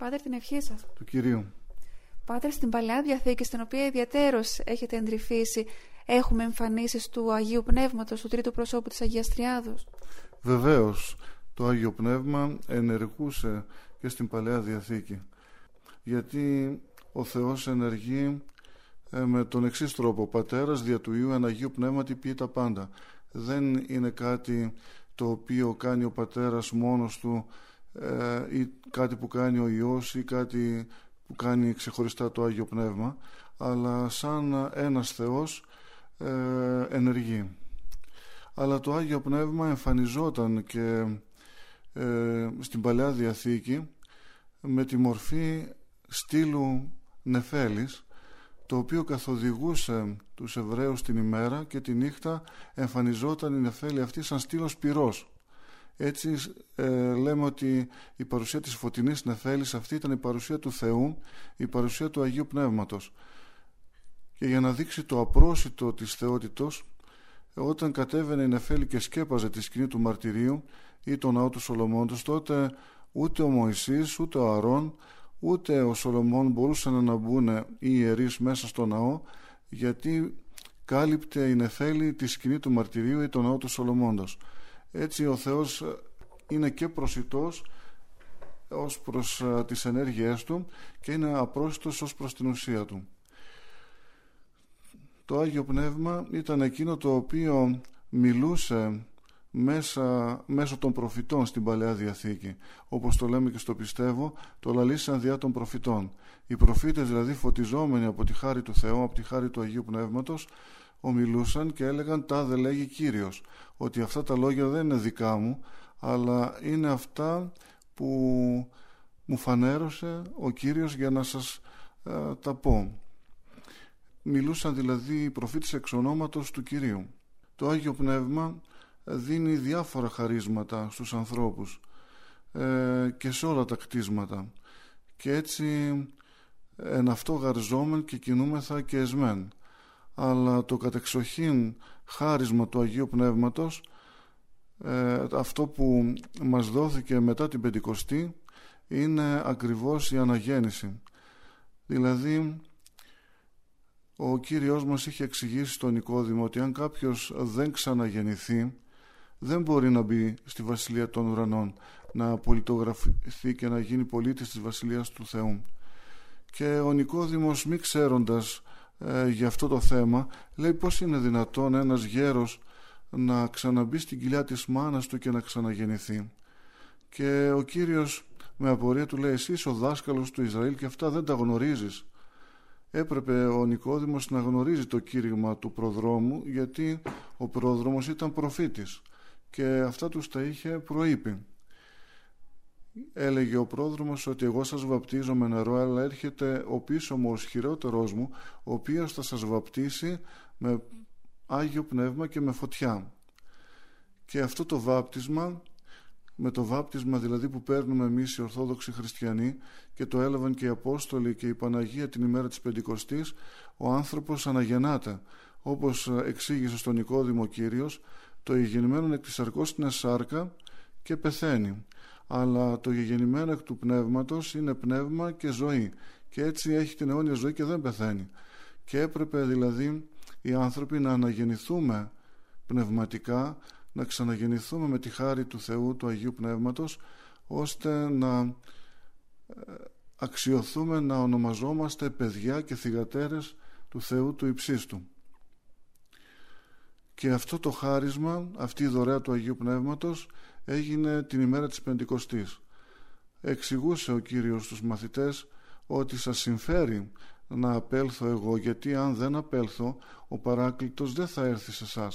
Πάτερ, την ευχή σας. Του Κυρίου. Πάτερ, στην Παλαιά Διαθήκη, στην οποία ιδιαίτερως έχετε εντρυφήσει, έχουμε εμφανίσεις του Αγίου Πνεύματος, του τρίτου προσώπου της Αγίας Τριάδος. Βεβαίως, το Άγιο Πνεύμα ενεργούσε και στην Παλαιά Διαθήκη. Γιατί ο Θεός ενεργεί ε, με τον εξής τρόπο. Ο Πατέρας δια του Υιού Αγίου Πνεύματι πει τα πάντα. Δεν είναι κάτι το οποίο κάνει ο Πατέρας μόνος του ε, ή κάτι που κάνει ο Υιός ή κάτι που κάνει ξεχωριστά το Άγιο Πνεύμα αλλά σαν ένας Θεός ε, ενεργεί. Αλλά το Άγιο Πνεύμα εμφανιζόταν και ε, στην Παλαιά Διαθήκη με τη μορφή στήλου νεφέλης το οποίο καθοδηγούσε τους Εβραίους την ημέρα και τη νύχτα εμφανιζόταν η νεφέλη αυτή σαν στήλος πυρός. Έτσι ε, λέμε ότι η παρουσία της φωτεινής νεφέλης αυτή ήταν η παρουσία του Θεού, η παρουσία του Αγίου Πνεύματος. Και για να δείξει το απρόσιτο της θεότητος, όταν κατέβαινε η νεφέλη και σκέπαζε τη σκηνή του μαρτυρίου ή τον ναό του Σολομώντος, τότε ούτε ο Μωυσής, ούτε ο Αρών, ούτε ο Σολομών μπορούσαν να μπουν οι ιερείς μέσα στο ναό, γιατί κάλυπτε η νεφέλη τη σκηνή του μαρτυρίου ή τον ναό του Σολομώντος. Έτσι ο Θεός είναι και προσιτός ως προς ε, τις ενέργειές του και είναι απρόσιτος ως προς την ουσία του. Το Άγιο Πνεύμα ήταν εκείνο το οποίο μιλούσε μέσα, μέσω των προφητών στην Παλαιά Διαθήκη. Όπως το λέμε και στο πιστεύω, το λαλήσαν διά των προφητών. Οι προφήτες δηλαδή φωτιζόμενοι από τη χάρη του Θεού, από τη χάρη του Αγίου Πνεύματος, ομιλούσαν και έλεγαν «Τα δε λέγει Κύριος», ότι αυτά τα λόγια δεν είναι δικά μου, αλλά είναι αυτά που μου φανέρωσε ο Κύριος για να σας ε, τα πω. Μιλούσαν δηλαδή οι προφήτες εξ ονόματος του Κυρίου. Το Άγιο Πνεύμα δίνει διάφορα χαρίσματα στους ανθρώπους ε, και σε όλα τα κτίσματα και έτσι εν αυτό γαριζόμεν και κινούμεθα και εσμέν αλλά το κατεξοχήν χάρισμα του Αγίου Πνεύματος ε, αυτό που μας δόθηκε μετά την Πεντηκοστή είναι ακριβώς η αναγέννηση. Δηλαδή ο Κύριος μας είχε εξηγήσει στον Νικόδημο ότι αν κάποιος δεν ξαναγεννηθεί δεν μπορεί να μπει στη Βασιλεία των Ουρανών να πολιτογραφηθεί και να γίνει πολίτης της Βασιλείας του Θεού. Και ο Νικόδημος μη ξέροντας ε, για αυτό το θέμα λέει πως είναι δυνατόν ένας γέρος να ξαναμπεί στην κοιλιά της μάνας του και να ξαναγεννηθεί και ο Κύριος με απορία του λέει εσύ είσαι ο δάσκαλος του Ισραήλ και αυτά δεν τα γνωρίζεις έπρεπε ο Νικόδημος να γνωρίζει το κήρυγμα του προδρόμου γιατί ο πρόδρομος ήταν προφήτης και αυτά τους τα είχε προείπει. Έλεγε ο πρόδρομος ότι εγώ σας βαπτίζω με νερό αλλά έρχεται ο πίσω μου ο χειρότερός μου ο οποίος θα σας βαπτίσει με Άγιο Πνεύμα και με φωτιά. Και αυτό το βάπτισμα με το βάπτισμα δηλαδή που παίρνουμε εμείς οι Ορθόδοξοι Χριστιανοί και το έλαβαν και οι Απόστολοι και η Παναγία την ημέρα της Πεντηκοστής ο άνθρωπος αναγεννάται όπως εξήγησε στον Νικόδημο Κύριος το γεγεννημένο εκ της σαρκός είναι σάρκα και πεθαίνει αλλά το γεγεννημένο εκ του πνεύματος είναι πνεύμα και ζωή. Και έτσι έχει την αιώνια ζωή και δεν πεθαίνει. Και έπρεπε δηλαδή οι άνθρωποι να αναγεννηθούμε πνευματικά να ξαναγεννηθούμε με τη χάρη του Θεού του Αγίου Πνεύματος ώστε να ε, αξιοθούμε να ονομαζόμαστε παιδιά και θυγατέρες του Θεού του Υψίστου. Και αυτό το χάρισμα, αυτή η δωρεά του Αγίου Πνεύματος έγινε την ημέρα της Πεντηκοστής. Εξηγούσε ο Κύριος στους μαθητές ότι σας συμφέρει να απέλθω εγώ γιατί αν δεν απέλθω ο παράκλητος δεν θα έρθει σε εσά.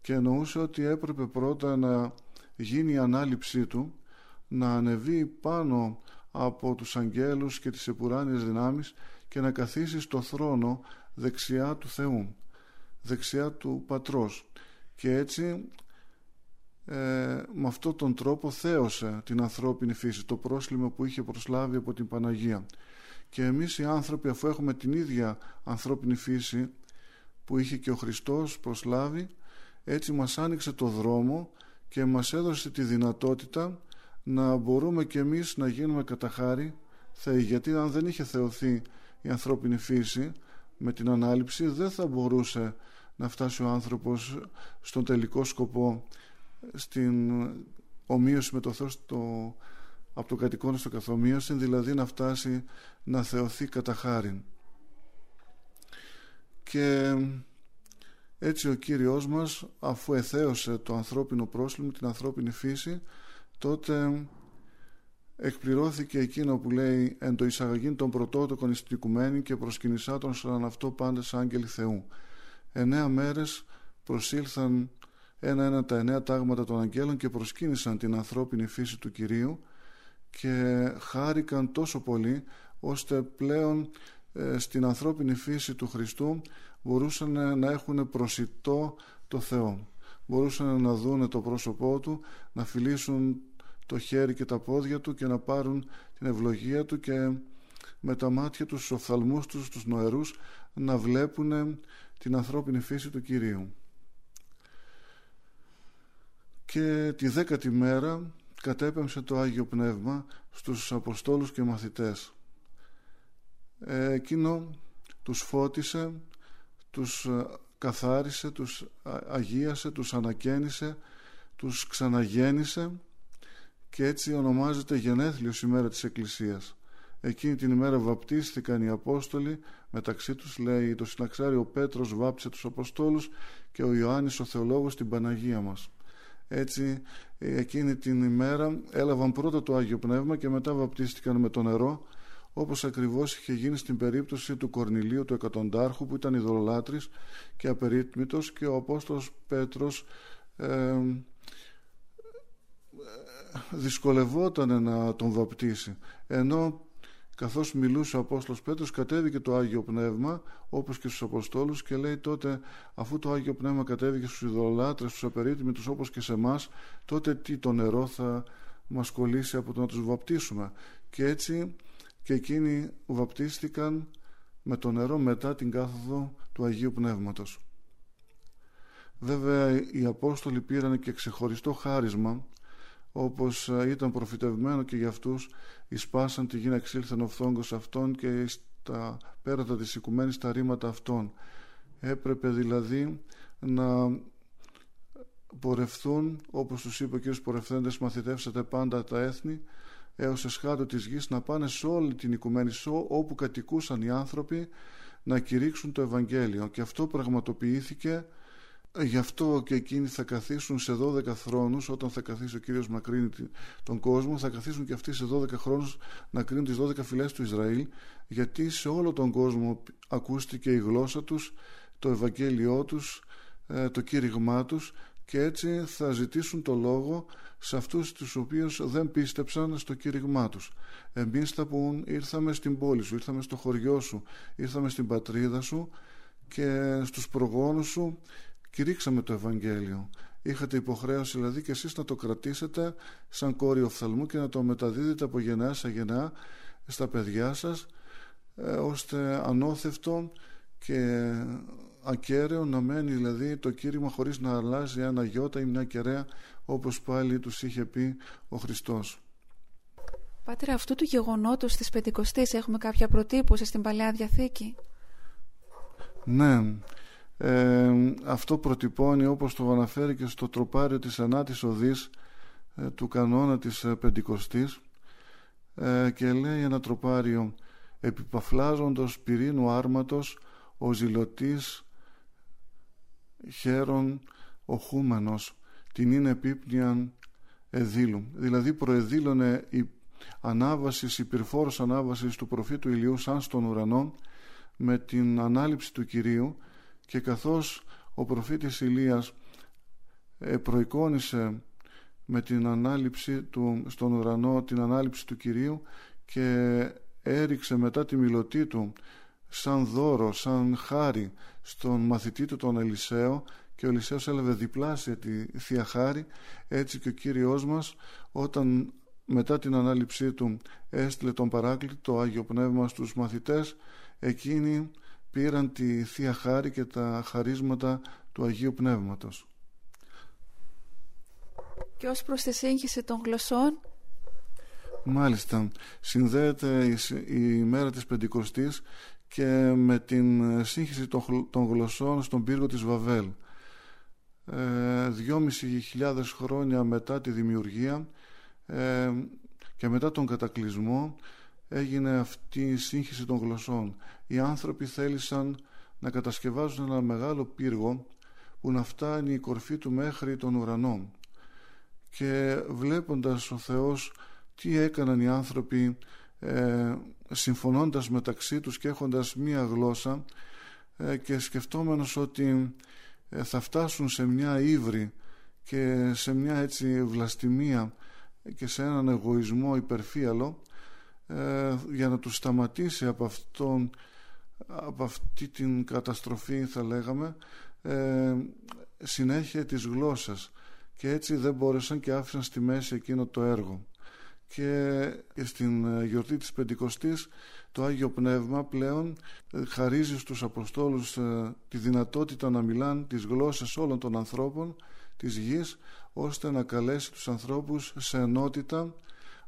Και εννοούσε ότι έπρεπε πρώτα να γίνει η ανάληψή του να ανεβεί πάνω από τους αγγέλους και τις επουράνιες δυνάμεις και να καθίσει στο θρόνο δεξιά του Θεού δεξιά του πατρός και έτσι ε, με αυτόν τον τρόπο θέωσε την ανθρώπινη φύση το πρόσλημα που είχε προσλάβει από την Παναγία. Και εμείς οι άνθρωποι αφού έχουμε την ίδια ανθρώπινη φύση που είχε και ο Χριστός προσλάβει έτσι μας άνοιξε το δρόμο και μας έδωσε τη δυνατότητα να μπορούμε και εμείς να γίνουμε κατά χάρη θεοί. Γιατί αν δεν είχε θεωθεί η ανθρώπινη φύση με την ανάληψη δεν θα μπορούσε να φτάσει ο άνθρωπος στον τελικό σκοπό στην ομοίωση με το Θεό στο, από το κατοικόνο στο καθομοίωση δηλαδή να φτάσει να θεωθεί κατά χάριν. Και έτσι ο Κύριος μας αφού εθέωσε το ανθρώπινο πρόσλημα την ανθρώπινη φύση τότε εκπληρώθηκε εκείνο που λέει εν το εισαγωγήν των πρωτότοκων ιστικουμένη και προσκυνησάτων σαν αυτό πάντες άγγελοι Θεού. Εννέα μέρες προσήλθαν ένα-ένα τα εννέα τάγματα των αγγέλων και προσκύνησαν την ανθρώπινη φύση του Κυρίου και χάρηκαν τόσο πολύ ώστε πλέον ε, στην ανθρώπινη φύση του Χριστού μπορούσαν να έχουν προσιτό το Θεό μπορούσαν να δούνε το πρόσωπό του να φιλήσουν το χέρι και τα πόδια του και να πάρουν την ευλογία του και με τα μάτια τους, στους οφθαλμούς τους, τους νοερούς να βλέπουν την ανθρώπινη φύση του Κυρίου. Και τη δέκατη μέρα κατέπεμψε το Άγιο Πνεύμα στους Αποστόλους και μαθητές. Ε, εκείνο τους φώτισε, τους ε, καθάρισε, τους αγίασε, τους ανακαίνισε, τους ξαναγέννησε και έτσι ονομάζεται γενέθλιος ημέρα της Εκκλησίας. Εκείνη την ημέρα βαπτίστηκαν οι Απόστολοι μεταξύ τους λέει το συναξάριο Πέτρος βάπτισε τους Αποστόλους και ο Ιωάννης ο Θεολόγος την Παναγία μας. Έτσι εκείνη την ημέρα έλαβαν πρώτα το Άγιο Πνεύμα και μετά βαπτίστηκαν με το νερό όπως ακριβώς είχε γίνει στην περίπτωση του Κορνηλίου του Εκατοντάρχου που ήταν ειδωλολάτρης και απερίτμητος και ο Απόστολος Πέτρος ε, δυσκολευόταν να τον βαπτίσει. Ενώ καθώς μιλούσε ο Απόστολος Πέτρος κατέβηκε το Άγιο Πνεύμα όπως και στους Αποστόλους και λέει τότε αφού το Άγιο Πνεύμα κατέβηκε στους ειδωλάτρες, στους απερίτημητους όπως και σε εμάς, τότε τι το νερό θα μας κολλήσει από το να τους βαπτίσουμε και έτσι και εκείνοι βαπτίστηκαν με το νερό μετά την κάθοδο του Αγίου Πνεύματος. Βέβαια οι Απόστολοι πήραν και ξεχωριστό χάρισμα όπως ε, ήταν προφητευμένο και για αυτούς εισπάσαν τη γη να εξήλθεν ο φθόγκος αυτών και στα πέρατα της οικουμένης τα ρήματα αυτών. Έπρεπε δηλαδή να πορευθούν όπως τους είπε ο κ. Πορευθέντες μαθητεύσατε πάντα τα έθνη έως εσχάτω της γης να πάνε σε όλη την οικουμένη όπου κατοικούσαν οι άνθρωποι να κηρύξουν το Ευαγγέλιο και αυτό πραγματοποιήθηκε Γι' αυτό και εκείνοι θα καθίσουν σε 12 χρόνους όταν θα καθίσει ο Κύριος να κρίνει τον κόσμο θα καθίσουν και αυτοί σε 12 χρόνους να κρίνουν τις 12 φυλές του Ισραήλ γιατί σε όλο τον κόσμο ακούστηκε η γλώσσα τους το Ευαγγέλιό τους ε, το κήρυγμά τους και έτσι θα ζητήσουν το λόγο σε αυτούς τους οποίους δεν πίστεψαν στο κήρυγμά τους. Εμείς θα πούν ήρθαμε στην πόλη σου, ήρθαμε στο χωριό σου, ήρθαμε στην πατρίδα σου και στους προγόνους σου κηρύξαμε το Ευαγγέλιο. Είχατε υποχρέωση δηλαδή και εσείς να το κρατήσετε σαν κόρη οφθαλμού και να το μεταδίδετε από γενιά σε γενιά στα παιδιά σας ε, ώστε ανώθευτο και ακέραιο να μένει δηλαδή το κήρυγμα χωρίς να αλλάζει ένα γιώτα ή μια κεραία όπως πάλι τους είχε πει ο Χριστός. Πάτερ, αυτού του γεγονότος της Πεντηκοστής έχουμε κάποια προτύπωση στην Παλαιά Διαθήκη; Ναι, ε, αυτό προτυπώνει όπως το αναφέρει και στο τροπάριο της ανάτης οδής ε, του κανόνα της ε, Πεντηκοστής ε, και λέει ένα τροπάριο επιπαφλάζοντος πυρήνου άρματος ο ζηλωτής χέρον οχούμενος την είναι επίπνιαν εδήλου δηλαδή προεδήλωνε η ανάβασης, η πυρφόρος ανάβασης του προφήτου Ηλιού σαν στον ουρανό με την ανάληψη του Κυρίου και καθώς ο προφήτης Ηλίας ε, προεικόνησε με την ανάληψη του στον ουρανό την ανάληψη του Κυρίου και έριξε μετά τη μιλωτή του σαν δώρο, σαν χάρη στον μαθητή του τον Ελισαίο και ο Ελισέος έλαβε διπλάσια τη Θεία Χάρη έτσι και ο Κύριος μας όταν μετά την ανάληψή του έστειλε τον παράκλητο το Άγιο Πνεύμα στους μαθητές εκείνοι πήραν τη Θεία Χάρη και τα χαρίσματα του Αγίου Πνεύματος. Και ως προς τη σύγχυση των γλωσσών; Μάλιστα. Συνδέεται η μέρα της Πεντηκοστής και με την σύγχυση των γλωσσών στον πύργο της Βαβέλ. Ε, δυόμισι χιλιάδες χρόνια μετά τη δημιουργία ε, και μετά τον κατακλυσμό έγινε αυτή η σύγχυση των γλωσσών. Οι άνθρωποι θέλησαν να κατασκευάζουν ένα μεγάλο πύργο που να φτάνει η κορφή του μέχρι τον ουρανό. Και βλέποντας ο Θεός τι έκαναν οι άνθρωποι ε, συμφωνώντας μεταξύ τους και έχοντας μία γλώσσα ε, και σκεφτόμενος ότι ε, θα φτάσουν σε μια ύβρη και σε μια έτσι βλαστημία και σε έναν εγωισμό υπερφύαλο ε, για να τους σταματήσει από, αυτόν, από αυτή την καταστροφή θα λέγαμε ε, συνέχεια της γλώσσας. Και έτσι δεν μπόρεσαν και άφησαν στη μέση εκείνο το έργο. Και στην γιορτή της Πεντηκοστής το Άγιο Πνεύμα πλέον χαρίζει στους Αποστόλους τη δυνατότητα να μιλάνε τις γλώσσες όλων των ανθρώπων της γης ώστε να καλέσει τους ανθρώπους σε ενότητα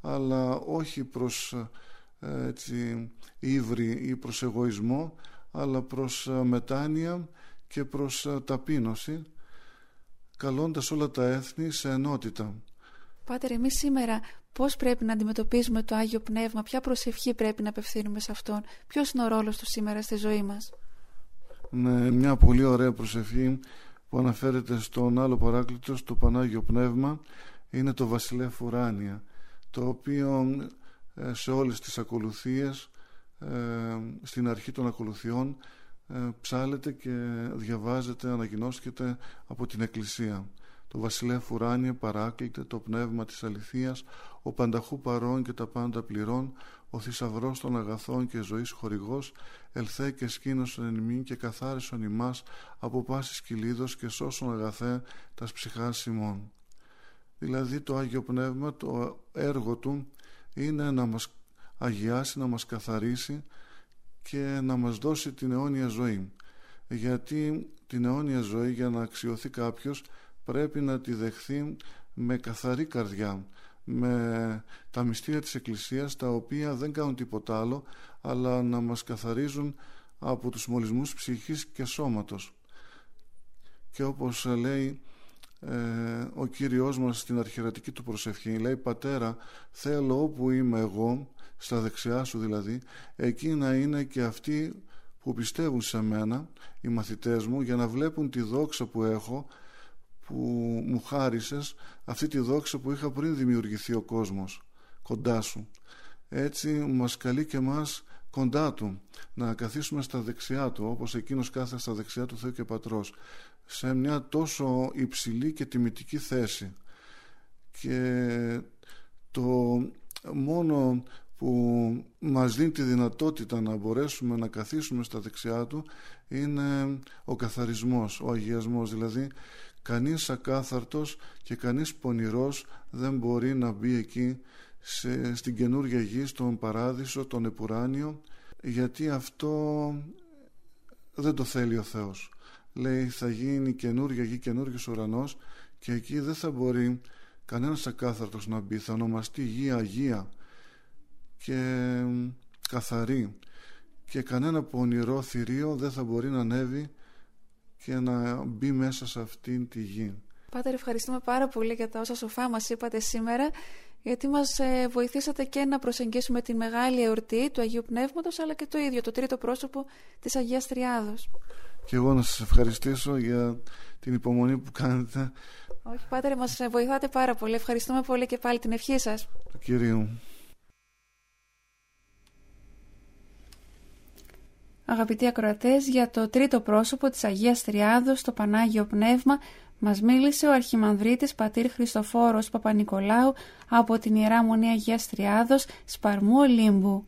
αλλά όχι προς ε, έτσι, ύβρι ή προς εγωισμό αλλά προς ε, μετάνοια και προς ε, ταπείνωση καλώντας όλα τα έθνη σε ενότητα. Πάτερ, εμείς σήμερα πώς πρέπει να αντιμετωπίζουμε το Άγιο Πνεύμα, ποια προσευχή πρέπει να απευθύνουμε σε Αυτόν, ποιος είναι ο ρόλος του σήμερα στη ζωή μας; Ναι, μια πολύ ωραία προσευχή που αναφέρεται στον άλλο παράκλητο, στο Πανάγιο Πνεύμα, είναι το Βασιλεύ Ουράνια, το οποίο ε, σε όλες τις ακολουθίες, ε, στην αρχή των ακολουθιών, ε, ψάλεται και διαβάζεται, ανακοινώσκεται από την Εκκλησία. Το βασιλεύ ουράνιε παράκλητε το πνεύμα της αληθείας, ο πανταχού παρών και τα πάντα πληρών, ο θησαυρός των αγαθών και ζωής χορηγός, ελθέ και σκήνωσον εν ημίν και καθάρισον ημάς από πάσης κυλίδος και σώσον αγαθέ τας ψυχάς ημών. Δηλαδή το Άγιο Πνεύμα, το έργο του είναι να μας αγιάσει, να μας καθαρίσει και να μας δώσει την αιώνια ζωή. Γιατί την αιώνια ζωή για να αξιωθεί κάποιος πρέπει να τη δεχθεί με καθαρή καρδιά με τα μυστήρια της Εκκλησίας τα οποία δεν κάνουν τίποτα άλλο αλλά να μας καθαρίζουν από τους μολυσμούς ψυχής και σώματος και όπως λέει ε, ο Κύριος μας στην αρχιερατική του προσευχή λέει «Πατέρα θέλω όπου είμαι εγώ στα δεξιά σου δηλαδή εκεί να είναι και αυτοί που πιστεύουν σε μένα οι μαθητές μου για να βλέπουν τη δόξα που έχω που μου χάρισες αυτή τη δόξα που είχα πριν δημιουργηθεί ο κόσμος κοντά σου. Έτσι μας καλεί και μας κοντά του να καθίσουμε στα δεξιά του όπως εκείνος κάθε στα δεξιά του Θεού και Πατρός σε μια τόσο υψηλή και τιμητική θέση. Και το μόνο που μας δίνει τη δυνατότητα να μπορέσουμε να καθίσουμε στα δεξιά του είναι ο καθαρισμός, ο αγιασμός. Δηλαδή κανείς ακάθαρτος και κανείς πονηρός δεν μπορεί να μπει εκεί σε, στην καινούργια γη, στον παράδεισο, τον επουράνιο γιατί αυτό δεν το θέλει ο Θεός. Λέει θα γίνει καινούργια γη, καινούργιος ουρανός και εκεί δεν θα μπορεί κανένας ακάθαρτος να μπει. Θα ονομαστεί γη Αγία και καθαρή. Και κανένα πονηρό θηρίο δεν θα μπορεί να ανέβει και να μπει μέσα σε αυτήν τη γη. Πάτερ, ευχαριστούμε πάρα πολύ για τα όσα σοφά μας είπατε σήμερα, γιατί μας ε, βοηθήσατε και να προσεγγίσουμε τη μεγάλη εορτή του Αγίου Πνεύματος, αλλά και το ίδιο, το τρίτο πρόσωπο της Αγίας Τριάδος. Και εγώ να σας ευχαριστήσω για την υπομονή που κάνετε. Όχι, Πάτερ, μας βοηθάτε πάρα πολύ. Ευχαριστούμε πολύ και πάλι την ευχή σας. Του Κυρίου. Αγαπητοί ακροατές, για το τρίτο πρόσωπο της Αγίας Τριάδος, το Πανάγιο Πνεύμα, μας μίλησε ο Αρχιμανδρίτης Πατήρ Χριστοφόρος Παπα-Νικολάου από την Ιερά Μονή Αγίας Τριάδος, Σπαρμού Ολύμπου.